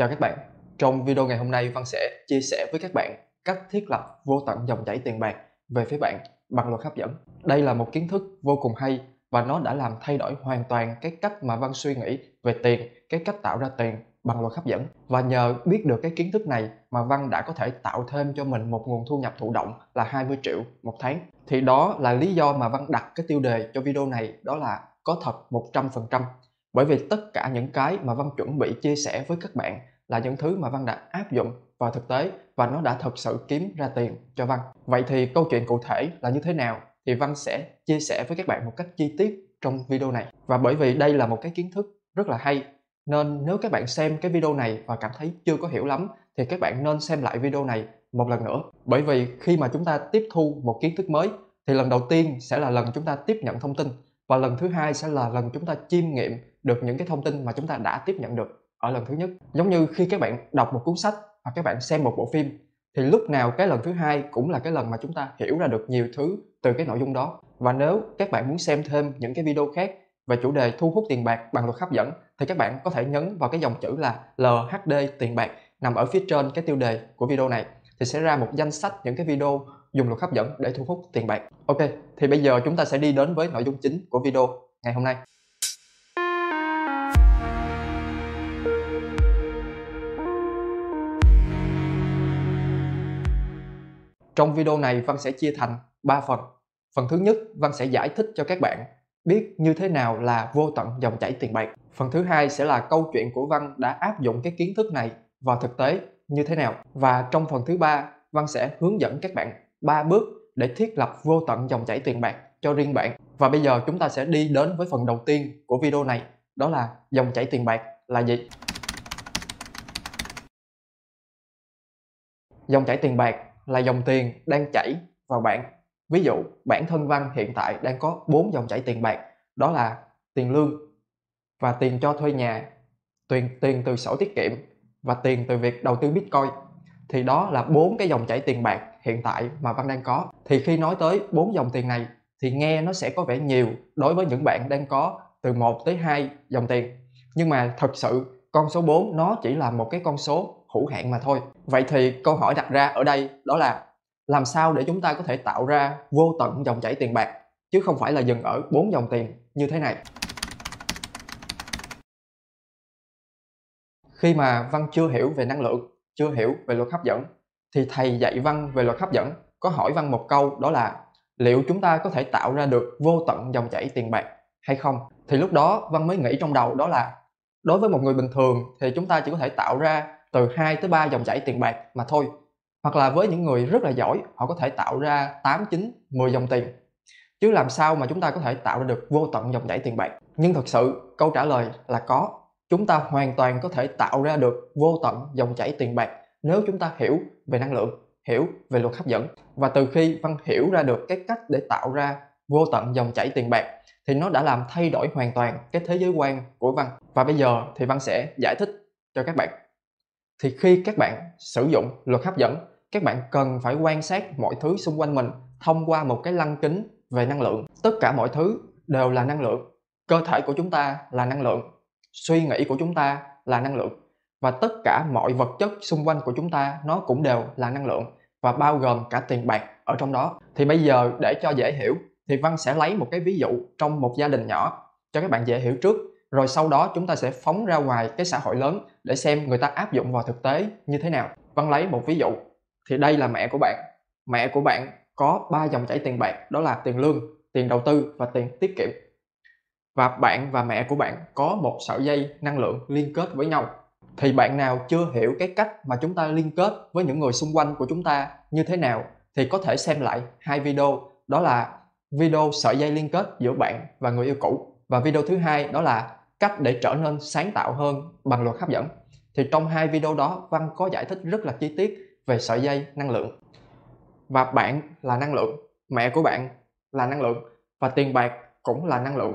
Chào các bạn, trong video ngày hôm nay Văn sẽ chia sẻ với các bạn cách thiết lập vô tận dòng chảy tiền bạc về phía bạn bằng luật hấp dẫn. Đây là một kiến thức vô cùng hay và nó đã làm thay đổi hoàn toàn cái cách mà Văn suy nghĩ về tiền, cái cách tạo ra tiền bằng luật hấp dẫn. Và nhờ biết được cái kiến thức này mà Văn đã có thể tạo thêm cho mình một nguồn thu nhập thụ động là 20 triệu một tháng. Thì đó là lý do mà Văn đặt cái tiêu đề cho video này đó là có thật 100% bởi vì tất cả những cái mà Văn chuẩn bị chia sẻ với các bạn là những thứ mà Văn đã áp dụng vào thực tế và nó đã thực sự kiếm ra tiền cho Văn. Vậy thì câu chuyện cụ thể là như thế nào thì Văn sẽ chia sẻ với các bạn một cách chi tiết trong video này. Và bởi vì đây là một cái kiến thức rất là hay, nên nếu các bạn xem cái video này và cảm thấy chưa có hiểu lắm thì các bạn nên xem lại video này một lần nữa. Bởi vì khi mà chúng ta tiếp thu một kiến thức mới thì lần đầu tiên sẽ là lần chúng ta tiếp nhận thông tin và lần thứ hai sẽ là lần chúng ta chiêm nghiệm được những cái thông tin mà chúng ta đã tiếp nhận được ở lần thứ nhất giống như khi các bạn đọc một cuốn sách hoặc các bạn xem một bộ phim thì lúc nào cái lần thứ hai cũng là cái lần mà chúng ta hiểu ra được nhiều thứ từ cái nội dung đó và nếu các bạn muốn xem thêm những cái video khác về chủ đề thu hút tiền bạc bằng luật hấp dẫn thì các bạn có thể nhấn vào cái dòng chữ là LHD tiền bạc nằm ở phía trên cái tiêu đề của video này thì sẽ ra một danh sách những cái video dùng luật hấp dẫn để thu hút tiền bạc. Ok, thì bây giờ chúng ta sẽ đi đến với nội dung chính của video ngày hôm nay. Trong video này Văn sẽ chia thành 3 phần. Phần thứ nhất, Văn sẽ giải thích cho các bạn biết như thế nào là vô tận dòng chảy tiền bạc. Phần thứ hai sẽ là câu chuyện của Văn đã áp dụng cái kiến thức này vào thực tế như thế nào. Và trong phần thứ ba, Văn sẽ hướng dẫn các bạn 3 bước để thiết lập vô tận dòng chảy tiền bạc cho riêng bạn. Và bây giờ chúng ta sẽ đi đến với phần đầu tiên của video này, đó là dòng chảy tiền bạc là gì? Dòng chảy tiền bạc là dòng tiền đang chảy vào bạn. Ví dụ, bản thân Văn hiện tại đang có 4 dòng chảy tiền bạc, đó là tiền lương và tiền cho thuê nhà, tiền tiền từ sổ tiết kiệm và tiền từ việc đầu tư Bitcoin. Thì đó là bốn cái dòng chảy tiền bạc hiện tại mà Văn đang có. Thì khi nói tới bốn dòng tiền này thì nghe nó sẽ có vẻ nhiều đối với những bạn đang có từ 1 tới 2 dòng tiền. Nhưng mà thật sự con số 4 nó chỉ là một cái con số hữu hạn mà thôi. Vậy thì câu hỏi đặt ra ở đây đó là làm sao để chúng ta có thể tạo ra vô tận dòng chảy tiền bạc chứ không phải là dừng ở bốn dòng tiền như thế này. Khi mà Văn chưa hiểu về năng lượng, chưa hiểu về luật hấp dẫn thì thầy dạy Văn về luật hấp dẫn có hỏi Văn một câu đó là liệu chúng ta có thể tạo ra được vô tận dòng chảy tiền bạc hay không? Thì lúc đó Văn mới nghĩ trong đầu đó là đối với một người bình thường thì chúng ta chỉ có thể tạo ra từ 2 tới 3 dòng chảy tiền bạc mà thôi. Hoặc là với những người rất là giỏi, họ có thể tạo ra 8, 9, 10 dòng tiền. Chứ làm sao mà chúng ta có thể tạo ra được vô tận dòng chảy tiền bạc? Nhưng thật sự câu trả lời là có. Chúng ta hoàn toàn có thể tạo ra được vô tận dòng chảy tiền bạc nếu chúng ta hiểu về năng lượng, hiểu về luật hấp dẫn. Và từ khi Văn hiểu ra được cái cách để tạo ra vô tận dòng chảy tiền bạc thì nó đã làm thay đổi hoàn toàn cái thế giới quan của Văn. Và bây giờ thì Văn sẽ giải thích cho các bạn. Thì khi các bạn sử dụng luật hấp dẫn, các bạn cần phải quan sát mọi thứ xung quanh mình thông qua một cái lăng kính về năng lượng. Tất cả mọi thứ đều là năng lượng. Cơ thể của chúng ta là năng lượng. Suy nghĩ của chúng ta là năng lượng. Và tất cả mọi vật chất xung quanh của chúng ta nó cũng đều là năng lượng và bao gồm cả tiền bạc ở trong đó. Thì bây giờ để cho dễ hiểu thì văn sẽ lấy một cái ví dụ trong một gia đình nhỏ cho các bạn dễ hiểu trước, rồi sau đó chúng ta sẽ phóng ra ngoài cái xã hội lớn để xem người ta áp dụng vào thực tế như thế nào. Văn lấy một ví dụ, thì đây là mẹ của bạn. Mẹ của bạn có ba dòng chảy tiền bạc, đó là tiền lương, tiền đầu tư và tiền tiết kiệm. Và bạn và mẹ của bạn có một sợi dây năng lượng liên kết với nhau. Thì bạn nào chưa hiểu cái cách mà chúng ta liên kết với những người xung quanh của chúng ta như thế nào, thì có thể xem lại hai video, đó là video sợi dây liên kết giữa bạn và người yêu cũ. Và video thứ hai đó là cách để trở nên sáng tạo hơn bằng luật hấp dẫn. Thì trong hai video đó, văn có giải thích rất là chi tiết về sợi dây năng lượng. Và bạn là năng lượng, mẹ của bạn là năng lượng, và tiền bạc cũng là năng lượng.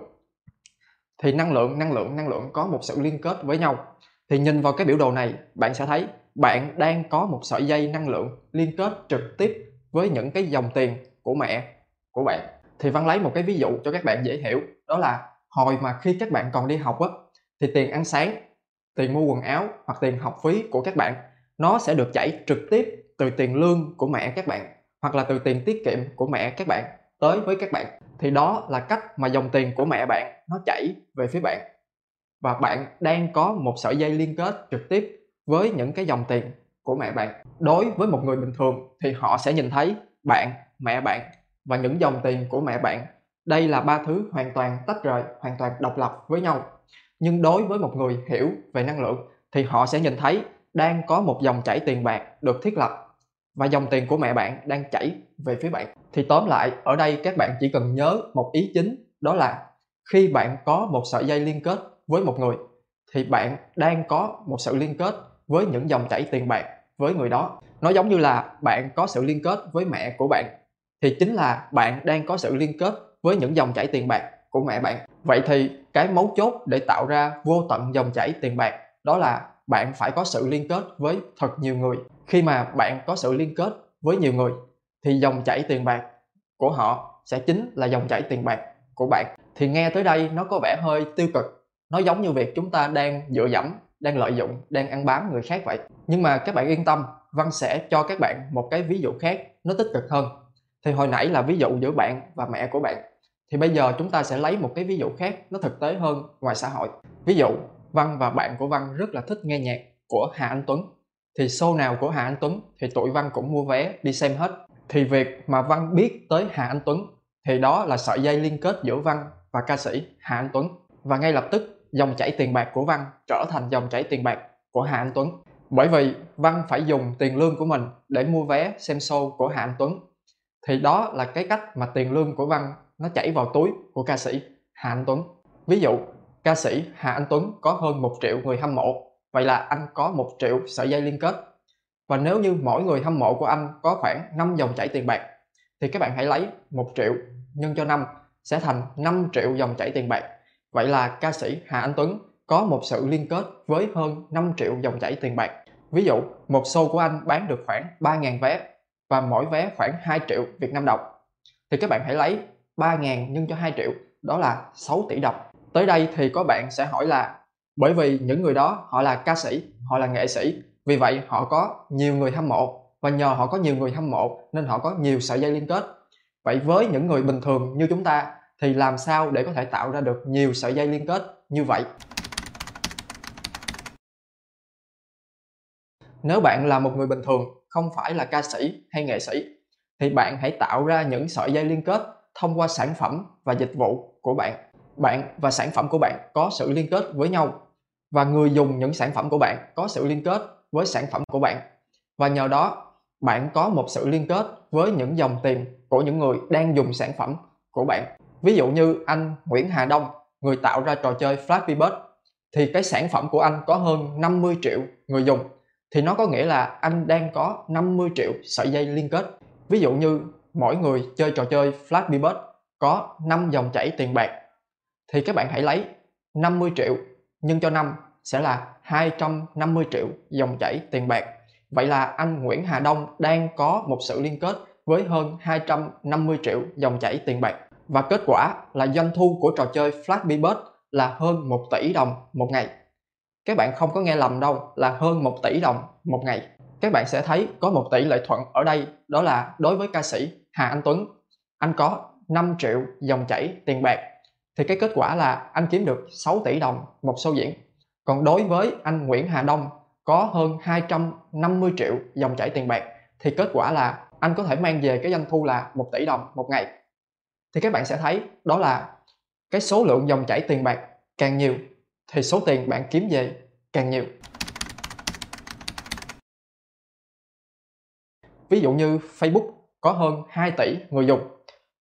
Thì năng lượng năng lượng năng lượng có một sự liên kết với nhau. Thì nhìn vào cái biểu đồ này, bạn sẽ thấy bạn đang có một sợi dây năng lượng liên kết trực tiếp với những cái dòng tiền của mẹ, của bạn thì văn lấy một cái ví dụ cho các bạn dễ hiểu, đó là hồi mà khi các bạn còn đi học á, thì tiền ăn sáng, tiền mua quần áo hoặc tiền học phí của các bạn, nó sẽ được chảy trực tiếp từ tiền lương của mẹ các bạn hoặc là từ tiền tiết kiệm của mẹ các bạn tới với các bạn. Thì đó là cách mà dòng tiền của mẹ bạn nó chảy về phía bạn. Và bạn đang có một sợi dây liên kết trực tiếp với những cái dòng tiền của mẹ bạn. Đối với một người bình thường thì họ sẽ nhìn thấy bạn, mẹ bạn và những dòng tiền của mẹ bạn. Đây là ba thứ hoàn toàn tách rời, hoàn toàn độc lập với nhau. Nhưng đối với một người hiểu về năng lượng thì họ sẽ nhìn thấy đang có một dòng chảy tiền bạc được thiết lập và dòng tiền của mẹ bạn đang chảy về phía bạn. Thì tóm lại, ở đây các bạn chỉ cần nhớ một ý chính, đó là khi bạn có một sợi dây liên kết với một người thì bạn đang có một sự liên kết với những dòng chảy tiền bạc với người đó. Nó giống như là bạn có sự liên kết với mẹ của bạn thì chính là bạn đang có sự liên kết với những dòng chảy tiền bạc của mẹ bạn. Vậy thì cái mấu chốt để tạo ra vô tận dòng chảy tiền bạc đó là bạn phải có sự liên kết với thật nhiều người. Khi mà bạn có sự liên kết với nhiều người, thì dòng chảy tiền bạc của họ sẽ chính là dòng chảy tiền bạc của bạn. Thì nghe tới đây nó có vẻ hơi tiêu cực, nó giống như việc chúng ta đang dựa dẫm, đang lợi dụng, đang ăn bám người khác vậy. Nhưng mà các bạn yên tâm, văn sẽ cho các bạn một cái ví dụ khác nó tích cực hơn thì hồi nãy là ví dụ giữa bạn và mẹ của bạn, thì bây giờ chúng ta sẽ lấy một cái ví dụ khác nó thực tế hơn ngoài xã hội. Ví dụ, văn và bạn của văn rất là thích nghe nhạc của hà anh tuấn. Thì show nào của hà anh tuấn thì tụi văn cũng mua vé đi xem hết. Thì việc mà văn biết tới hà anh tuấn thì đó là sợi dây liên kết giữa văn và ca sĩ hà anh tuấn. Và ngay lập tức, dòng chảy tiền bạc của văn trở thành dòng chảy tiền bạc của hà anh tuấn. Bởi vì văn phải dùng tiền lương của mình để mua vé xem show của hà anh tuấn thì đó là cái cách mà tiền lương của văn nó chảy vào túi của ca sĩ hà anh tuấn. Ví dụ, ca sĩ hà anh tuấn có hơn một triệu người hâm mộ, vậy là anh có một triệu sợi dây liên kết. Và nếu như mỗi người hâm mộ của anh có khoảng 5 dòng chảy tiền bạc, thì các bạn hãy lấy một triệu nhân cho năm sẽ thành 5 triệu dòng chảy tiền bạc. Vậy là ca sĩ Hà Anh Tuấn có một sự liên kết với hơn 5 triệu dòng chảy tiền bạc. Ví dụ, một show của anh bán được khoảng 3.000 vé và mỗi vé khoảng 2 triệu Việt Nam đồng. Thì các bạn hãy lấy 3.000 nhân cho 2 triệu, đó là 6 tỷ đồng. Tới đây thì có bạn sẽ hỏi là, bởi vì những người đó họ là ca sĩ, họ là nghệ sĩ, vì vậy họ có nhiều người hâm mộ, và nhờ họ có nhiều người hâm mộ nên họ có nhiều sợi dây liên kết. Vậy với những người bình thường như chúng ta thì làm sao để có thể tạo ra được nhiều sợi dây liên kết như vậy? Nếu bạn là một người bình thường, không phải là ca sĩ hay nghệ sĩ, thì bạn hãy tạo ra những sợi dây liên kết thông qua sản phẩm và dịch vụ của bạn. Bạn và sản phẩm của bạn có sự liên kết với nhau và người dùng những sản phẩm của bạn có sự liên kết với sản phẩm của bạn. Và nhờ đó, bạn có một sự liên kết với những dòng tiền của những người đang dùng sản phẩm của bạn. Ví dụ như anh Nguyễn Hà Đông, người tạo ra trò chơi Flappy Bird, thì cái sản phẩm của anh có hơn 50 triệu người dùng thì nó có nghĩa là anh đang có 50 triệu sợi dây liên kết ví dụ như mỗi người chơi trò chơi Flappy Bird có 5 dòng chảy tiền bạc thì các bạn hãy lấy 50 triệu nhân cho năm sẽ là 250 triệu dòng chảy tiền bạc. Vậy là anh Nguyễn Hà Đông đang có một sự liên kết với hơn 250 triệu dòng chảy tiền bạc. Và kết quả là doanh thu của trò chơi Flappy Bird là hơn 1 tỷ đồng một ngày. Các bạn không có nghe lầm đâu, là hơn 1 tỷ đồng một ngày. Các bạn sẽ thấy có một tỷ lệ thuận ở đây, đó là đối với ca sĩ Hà Anh Tuấn. Anh có 5 triệu dòng chảy tiền bạc, thì cái kết quả là anh kiếm được 6 tỷ đồng một show diễn còn đối với anh Nguyễn Hà Đông, có hơn 250 triệu dòng chảy tiền bạc, thì kết quả là anh có thể mang về cái doanh thu là 1 tỷ đồng một ngày thì các bạn sẽ thấy đó là cái số lượng dòng chảy tiền bạc càng nhiều thì số tiền bạn kiếm về càng nhiều ví dụ như Facebook có hơn 2 tỷ người dùng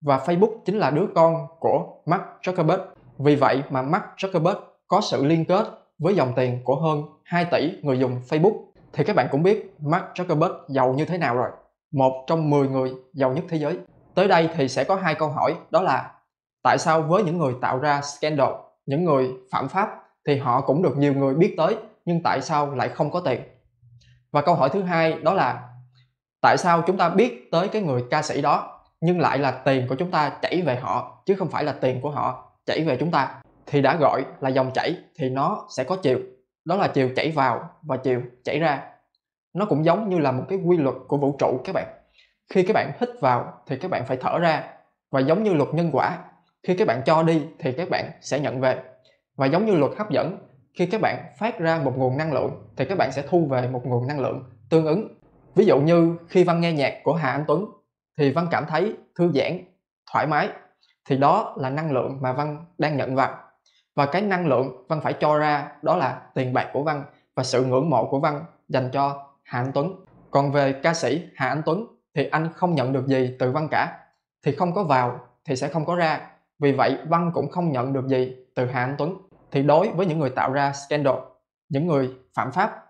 và Facebook chính là đứa con của Mark Zuckerberg. Vì vậy mà Mark Zuckerberg có sự liên kết với dòng tiền của hơn 2 tỷ người dùng Facebook. Thì các bạn cũng biết Mark Zuckerberg giàu như thế nào rồi. Một trong 10 người giàu nhất thế giới. Tới đây thì sẽ có hai câu hỏi đó là tại sao với những người tạo ra scandal, những người phạm pháp thì họ cũng được nhiều người biết tới, nhưng tại sao lại không có tiền? Và câu hỏi thứ hai đó là, tại sao chúng ta biết tới cái người ca sĩ đó, nhưng lại là tiền của chúng ta chảy về họ, chứ không phải là tiền của họ chảy về chúng ta? Thì đã gọi là dòng chảy thì nó sẽ có chiều. Đó là chiều chảy vào và chiều chảy ra. Nó cũng giống như là một cái quy luật của vũ trụ các bạn. Khi các bạn hít vào thì các bạn phải thở ra, và giống như luật nhân quả, khi các bạn cho đi thì các bạn sẽ nhận về và giống như luật hấp dẫn, khi các bạn phát ra một nguồn năng lượng, thì các bạn sẽ thu về một nguồn năng lượng tương ứng. Ví dụ như khi văn nghe nhạc của hà anh tuấn, thì văn cảm thấy thư giãn, thoải mái. Thì đó là năng lượng mà văn đang nhận vào. Và cái năng lượng văn phải cho ra, đó là tiền bạc của văn và sự ngưỡng mộ của văn dành cho hà anh tuấn. Còn về ca sĩ hà anh tuấn, thì anh không nhận được gì từ văn cả. Thì không có vào, thì sẽ không có ra vì vậy, văn cũng không nhận được gì từ hà anh tuấn. Thì đối với những người tạo ra scandal, những người phạm pháp,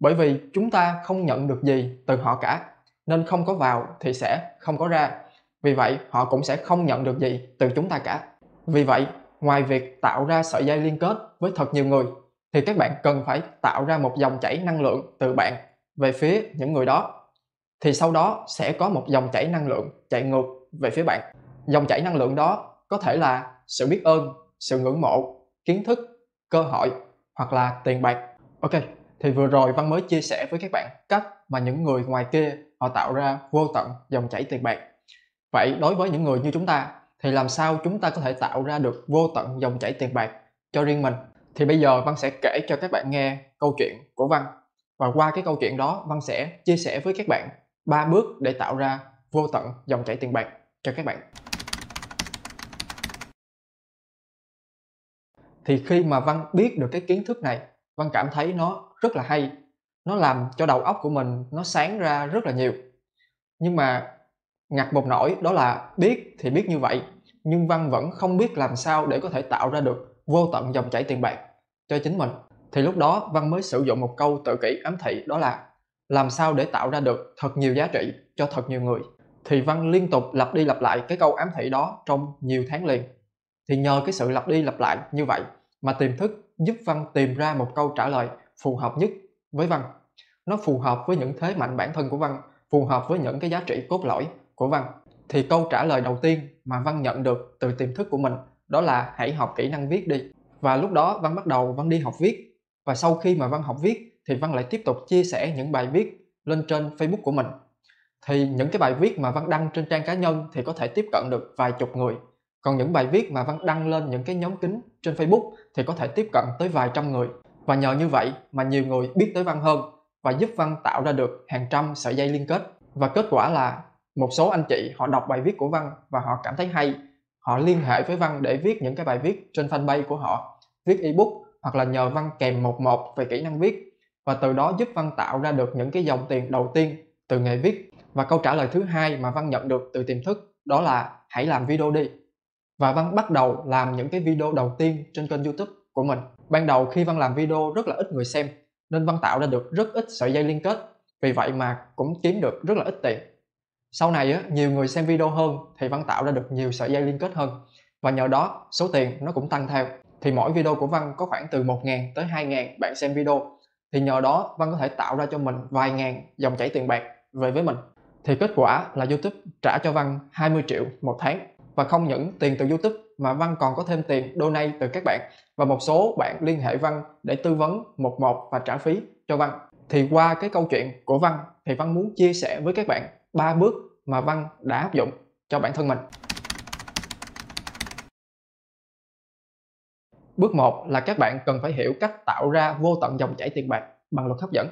bởi vì chúng ta không nhận được gì từ họ cả, nên không có vào thì sẽ không có ra. Vì vậy, họ cũng sẽ không nhận được gì từ chúng ta cả. Vì vậy, ngoài việc tạo ra sợi dây liên kết với thật nhiều người, thì các bạn cần phải tạo ra một dòng chảy năng lượng từ bạn về phía những người đó. Thì sau đó sẽ có một dòng chảy năng lượng chạy ngược về phía bạn. Dòng chảy năng lượng đó có thể là sự biết ơn, sự ngưỡng mộ, kiến thức, cơ hội hoặc là tiền bạc. Ok, thì vừa rồi văn mới chia sẻ với các bạn cách mà những người ngoài kia họ tạo ra vô tận dòng chảy tiền bạc. Vậy đối với những người như chúng ta, thì làm sao chúng ta có thể tạo ra được vô tận dòng chảy tiền bạc cho riêng mình? Thì bây giờ văn sẽ kể cho các bạn nghe câu chuyện của văn. Và qua cái câu chuyện đó, văn sẽ chia sẻ với các bạn ba bước để tạo ra vô tận dòng chảy tiền bạc cho các bạn. Thì khi mà văn biết được cái kiến thức này, văn cảm thấy nó rất là hay. Nó làm cho đầu óc của mình nó sáng ra rất là nhiều. Nhưng mà ngặt một nỗi đó là biết thì biết như vậy, nhưng văn vẫn không biết làm sao để có thể tạo ra được vô tận dòng chảy tiền bạc cho chính mình. Thì lúc đó văn mới sử dụng một câu tự kỷ ám thị đó là làm sao để tạo ra được thật nhiều giá trị cho thật nhiều người? Thì văn liên tục lặp đi lặp lại cái câu ám thị đó trong nhiều tháng liền thì nhờ cái sự lặp đi lặp lại như vậy mà tiềm thức giúp văn tìm ra một câu trả lời phù hợp nhất với văn. Nó phù hợp với những thế mạnh bản thân của văn, phù hợp với những cái giá trị cốt lõi của văn. Thì câu trả lời đầu tiên mà văn nhận được từ tiềm thức của mình đó là hãy học kỹ năng viết đi. Và lúc đó văn bắt đầu văn đi học viết. Và sau khi mà văn học viết thì văn lại tiếp tục chia sẻ những bài viết lên trên facebook của mình. Thì những cái bài viết mà văn đăng trên trang cá nhân thì có thể tiếp cận được vài chục người còn những bài viết mà văn đăng lên những cái nhóm kính trên facebook thì có thể tiếp cận tới vài trăm người. Và nhờ như vậy mà nhiều người biết tới văn hơn và giúp văn tạo ra được hàng trăm sợi dây liên kết. Và kết quả là một số anh chị họ đọc bài viết của văn và họ cảm thấy hay. Họ liên hệ với văn để viết những cái bài viết trên fanpage của họ, viết ebook hoặc là nhờ văn kèm một một về kỹ năng viết. Và từ đó giúp văn tạo ra được những cái dòng tiền đầu tiên từ nghề viết. Và câu trả lời thứ hai mà văn nhận được từ tiềm thức đó là hãy làm video đi và văn bắt đầu làm những cái video đầu tiên trên kênh youtube của mình. Ban đầu khi văn làm video rất là ít người xem nên văn tạo ra được rất ít sợi dây liên kết. Vì vậy mà cũng kiếm được rất là ít tiền. Sau này á, nhiều người xem video hơn thì văn tạo ra được nhiều sợi dây liên kết hơn. Và nhờ đó số tiền nó cũng tăng theo. Thì mỗi video của văn có khoảng từ 1.000 tới 2.000 bạn xem video. Thì nhờ đó văn có thể tạo ra cho mình vài ngàn dòng chảy tiền bạc về với mình. Thì kết quả là youtube trả cho văn 20 triệu một tháng và không những tiền từ youtube, mà văn còn có thêm tiền donate từ các bạn. Và một số bạn liên hệ văn để tư vấn một một và trả phí cho văn. Thì qua cái câu chuyện của văn, thì văn muốn chia sẻ với các bạn ba bước mà văn đã áp dụng cho bản thân mình. Bước một là các bạn cần phải hiểu cách tạo ra vô tận dòng chảy tiền bạc bằng luật hấp dẫn.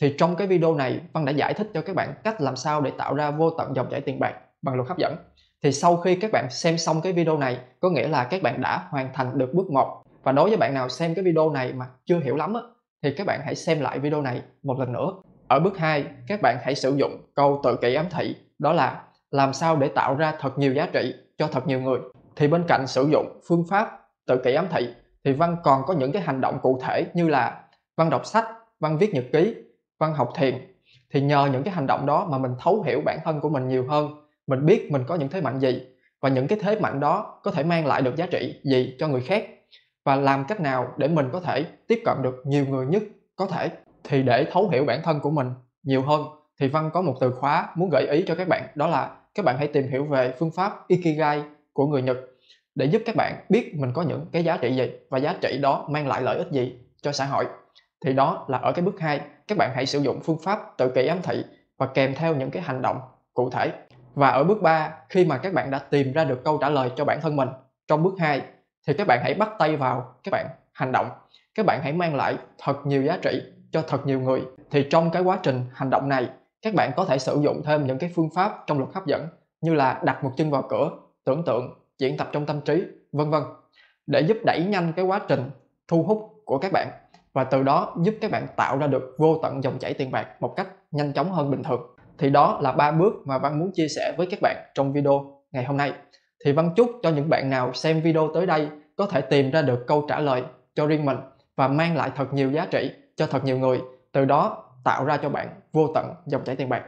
Thì trong cái video này, văn đã giải thích cho các bạn cách làm sao để tạo ra vô tận dòng chảy tiền bạc bằng luật hấp dẫn thì sau khi các bạn xem xong cái video này có nghĩa là các bạn đã hoàn thành được bước 1 và đối với bạn nào xem cái video này mà chưa hiểu lắm á, thì các bạn hãy xem lại video này một lần nữa. Ở bước 2 các bạn hãy sử dụng câu tự kỷ ám thị đó là làm sao để tạo ra thật nhiều giá trị cho thật nhiều người. Thì bên cạnh sử dụng phương pháp tự kỷ ám thị thì văn còn có những cái hành động cụ thể như là văn đọc sách văn viết nhật ký văn học thiền. Thì nhờ những cái hành động đó mà mình thấu hiểu bản thân của mình nhiều hơn mình biết mình có những thế mạnh gì, và những cái thế mạnh đó có thể mang lại được giá trị gì cho người khác, và làm cách nào để mình có thể tiếp cận được nhiều người nhất có thể, thì để thấu hiểu bản thân của mình nhiều hơn, thì văn có một từ khóa muốn gợi ý cho các bạn, đó là các bạn hãy tìm hiểu về phương pháp ikigai của người nhật để giúp các bạn biết mình có những cái giá trị gì và giá trị đó mang lại lợi ích gì cho xã hội. Thì đó là ở cái bước 2 các bạn hãy sử dụng phương pháp tự kỷ ám thị và kèm theo những cái hành động cụ thể và ở bước 3 khi mà các bạn đã tìm ra được câu trả lời cho bản thân mình, trong bước 2 thì các bạn hãy bắt tay vào các bạn hành động. Các bạn hãy mang lại thật nhiều giá trị cho thật nhiều người. Thì trong cái quá trình hành động này, các bạn có thể sử dụng thêm những cái phương pháp trong luật hấp dẫn như là đặt một chân vào cửa, tưởng tượng, diễn tập trong tâm trí, vân vân, để giúp đẩy nhanh cái quá trình thu hút của các bạn. Và từ đó giúp các bạn tạo ra được vô tận dòng chảy tiền bạc một cách nhanh chóng hơn bình thường thì đó là ba bước mà văn muốn chia sẻ với các bạn trong video ngày hôm nay. Thì văn chúc cho những bạn nào xem video tới đây có thể tìm ra được câu trả lời cho riêng mình và mang lại thật nhiều giá trị cho thật nhiều người. Từ đó tạo ra cho bạn vô tận dòng chảy tiền bạc.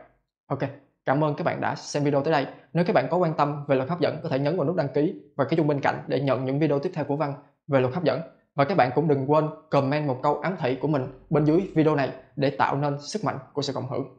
Ok, cảm ơn các bạn đã xem video tới đây. Nếu các bạn có quan tâm về luật hấp dẫn, có thể nhấn vào nút đăng ký và cái chuông bên cạnh để nhận những video tiếp theo của văn về luật hấp dẫn. Và các bạn cũng đừng quên comment một câu ám thị của mình bên dưới video này để tạo nên sức mạnh của sự cộng hưởng.